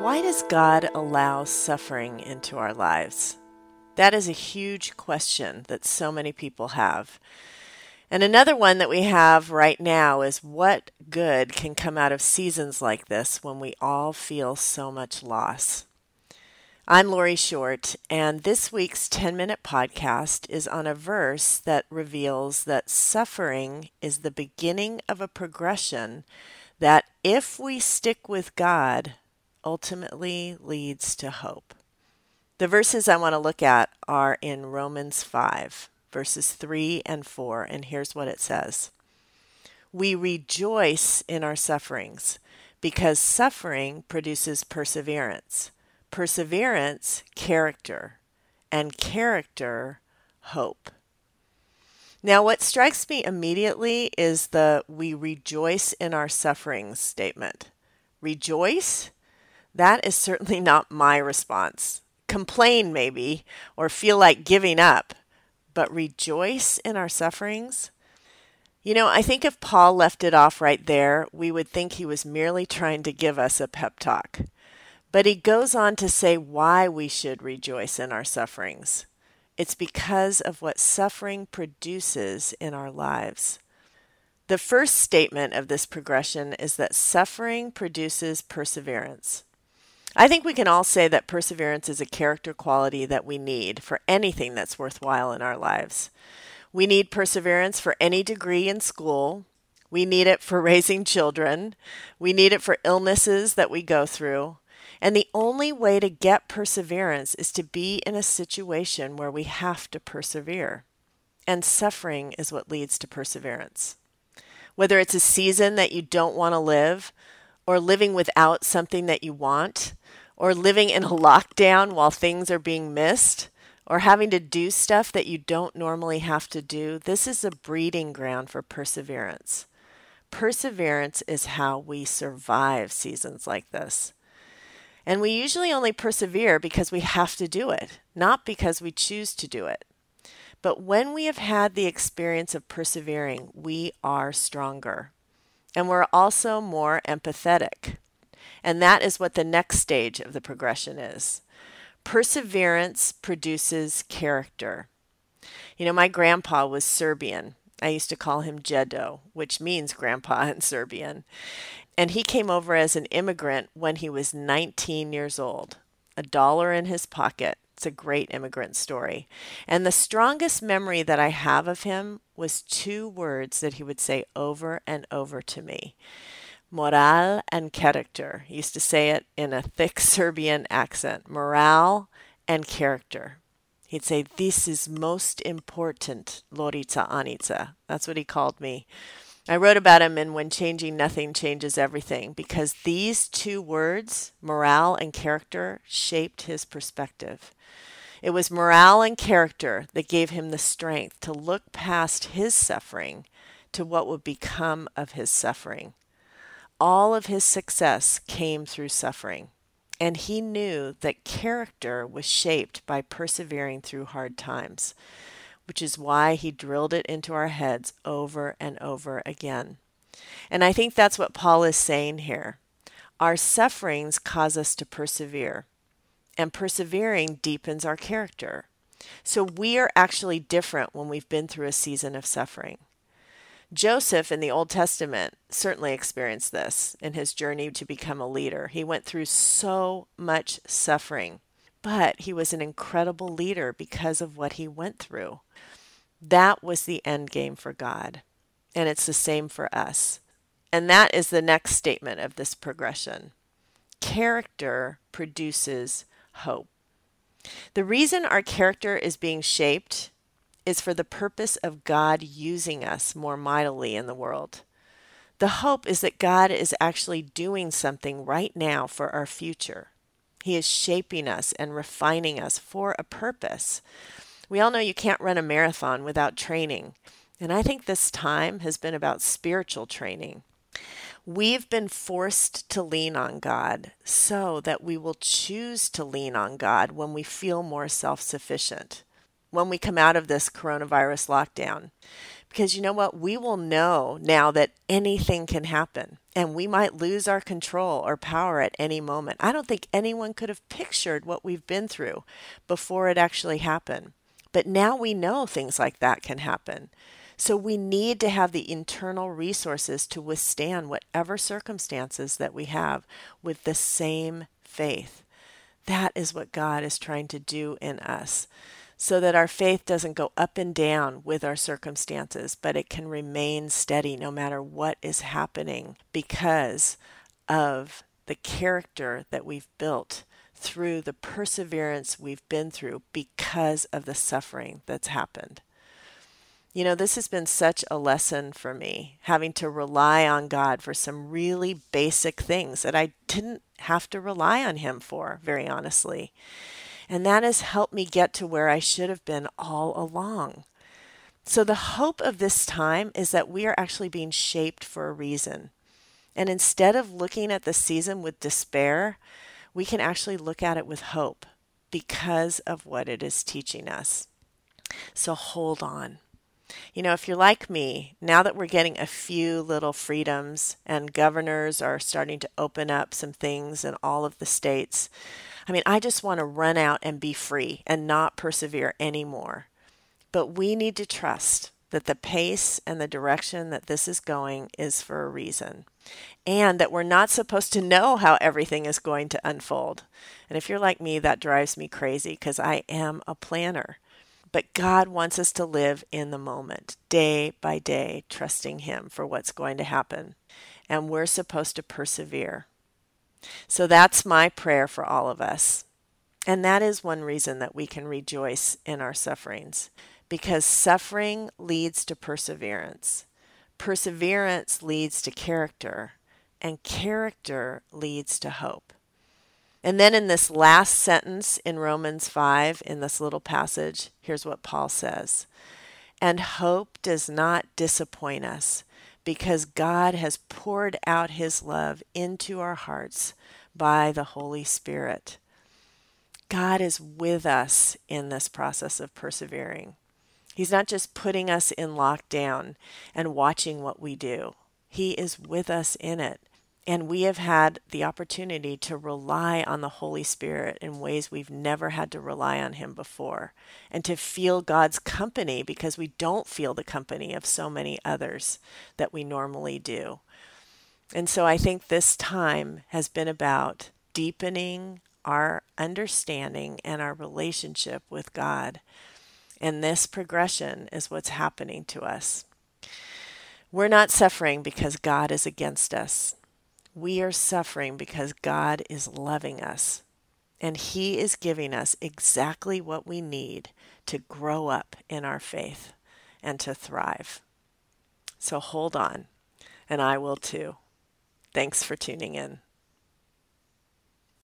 Why does God allow suffering into our lives? That is a huge question that so many people have. And another one that we have right now is what good can come out of seasons like this when we all feel so much loss? I'm Laurie Short, and this week's 10 minute podcast is on a verse that reveals that suffering is the beginning of a progression that, if we stick with God, ultimately leads to hope. The verses I want to look at are in Romans 5, verses 3 and 4, and here's what it says We rejoice in our sufferings because suffering produces perseverance, perseverance, character, and character, hope. Now, what strikes me immediately is the we rejoice in our sufferings statement. Rejoice? That is certainly not my response. Complain, maybe, or feel like giving up, but rejoice in our sufferings? You know, I think if Paul left it off right there, we would think he was merely trying to give us a pep talk. But he goes on to say why we should rejoice in our sufferings. It's because of what suffering produces in our lives. The first statement of this progression is that suffering produces perseverance. I think we can all say that perseverance is a character quality that we need for anything that's worthwhile in our lives. We need perseverance for any degree in school. We need it for raising children. We need it for illnesses that we go through. And the only way to get perseverance is to be in a situation where we have to persevere. And suffering is what leads to perseverance. Whether it's a season that you don't want to live, or living without something that you want, or living in a lockdown while things are being missed, or having to do stuff that you don't normally have to do, this is a breeding ground for perseverance. Perseverance is how we survive seasons like this. And we usually only persevere because we have to do it, not because we choose to do it. But when we have had the experience of persevering, we are stronger. And we're also more empathetic. And that is what the next stage of the progression is. Perseverance produces character. You know, my grandpa was Serbian. I used to call him Jedo, which means grandpa in Serbian. And he came over as an immigrant when he was 19 years old, a dollar in his pocket. It's a great immigrant story. And the strongest memory that I have of him was two words that he would say over and over to me moral and character. He used to say it in a thick Serbian accent morale and character. He'd say, This is most important, Lorica Anica. That's what he called me. I wrote about him in When Changing Nothing Changes Everything because these two words, morale and character, shaped his perspective. It was morale and character that gave him the strength to look past his suffering to what would become of his suffering all of his success came through suffering. And he knew that character was shaped by persevering through hard times, which is why he drilled it into our heads over and over again. And I think that's what Paul is saying here. Our sufferings cause us to persevere, and persevering deepens our character. So we are actually different when we've been through a season of suffering. Joseph in the Old Testament certainly experienced this in his journey to become a leader. He went through so much suffering, but he was an incredible leader because of what he went through. That was the end game for God, and it's the same for us. And that is the next statement of this progression. Character produces hope. The reason our character is being shaped is for the purpose of God using us more mightily in the world. The hope is that God is actually doing something right now for our future. He is shaping us and refining us for a purpose. We all know you can't run a marathon without training, and I think this time has been about spiritual training. We've been forced to lean on God so that we will choose to lean on God when we feel more self sufficient when we come out of this coronavirus lockdown Because you know what? We will know now that anything can happen and we might lose our control or power at any moment. I don't think anyone could have pictured what we've been through before it actually happened. But now we know things like that can happen. So we need to have the internal resources to withstand whatever circumstances that we have with the same faith. That is what God is trying to do in us so that our faith doesn't go up and down with our circumstances, but it can remain steady no matter what is happening because of the character that we've built through the perseverance we've been through because of the suffering that's happened. You know, this has been such a lesson for me, having to rely on God for some really basic things that I didn't have to rely on Him for, very honestly. And that has helped me get to where I should have been all along. So, the hope of this time is that we are actually being shaped for a reason. And instead of looking at the season with despair, we can actually look at it with hope because of what it is teaching us. So, hold on. You know, if you're like me, now that we're getting a few little freedoms and governors are starting to open up some things in all of the states, I mean, I just want to run out and be free and not persevere anymore. But we need to trust that the pace and the direction that this is going is for a reason, and that we're not supposed to know how everything is going to unfold. And if you're like me, that drives me crazy because I am a planner. But God wants us to live in the moment, day by day, trusting Him for what's going to happen. And we're supposed to persevere. So that's my prayer for all of us. And that is one reason that we can rejoice in our sufferings, because suffering leads to perseverance. Perseverance leads to character, and character leads to hope. And then in this last sentence in Romans 5, in this little passage, here's what Paul says And hope does not disappoint us because God has poured out his love into our hearts by the Holy Spirit. God is with us in this process of persevering. He's not just putting us in lockdown and watching what we do, He is with us in it. And we have had the opportunity to rely on the Holy Spirit in ways we've never had to rely on Him before, and to feel God's company because we don't feel the company of so many others that we normally do. And so I think this time has been about deepening our understanding and our relationship with God. And this progression is what's happening to us. We're not suffering because God is against us. We are suffering because God is loving us, and He is giving us exactly what we need to grow up in our faith and to thrive. So hold on, and I will too. Thanks for tuning in.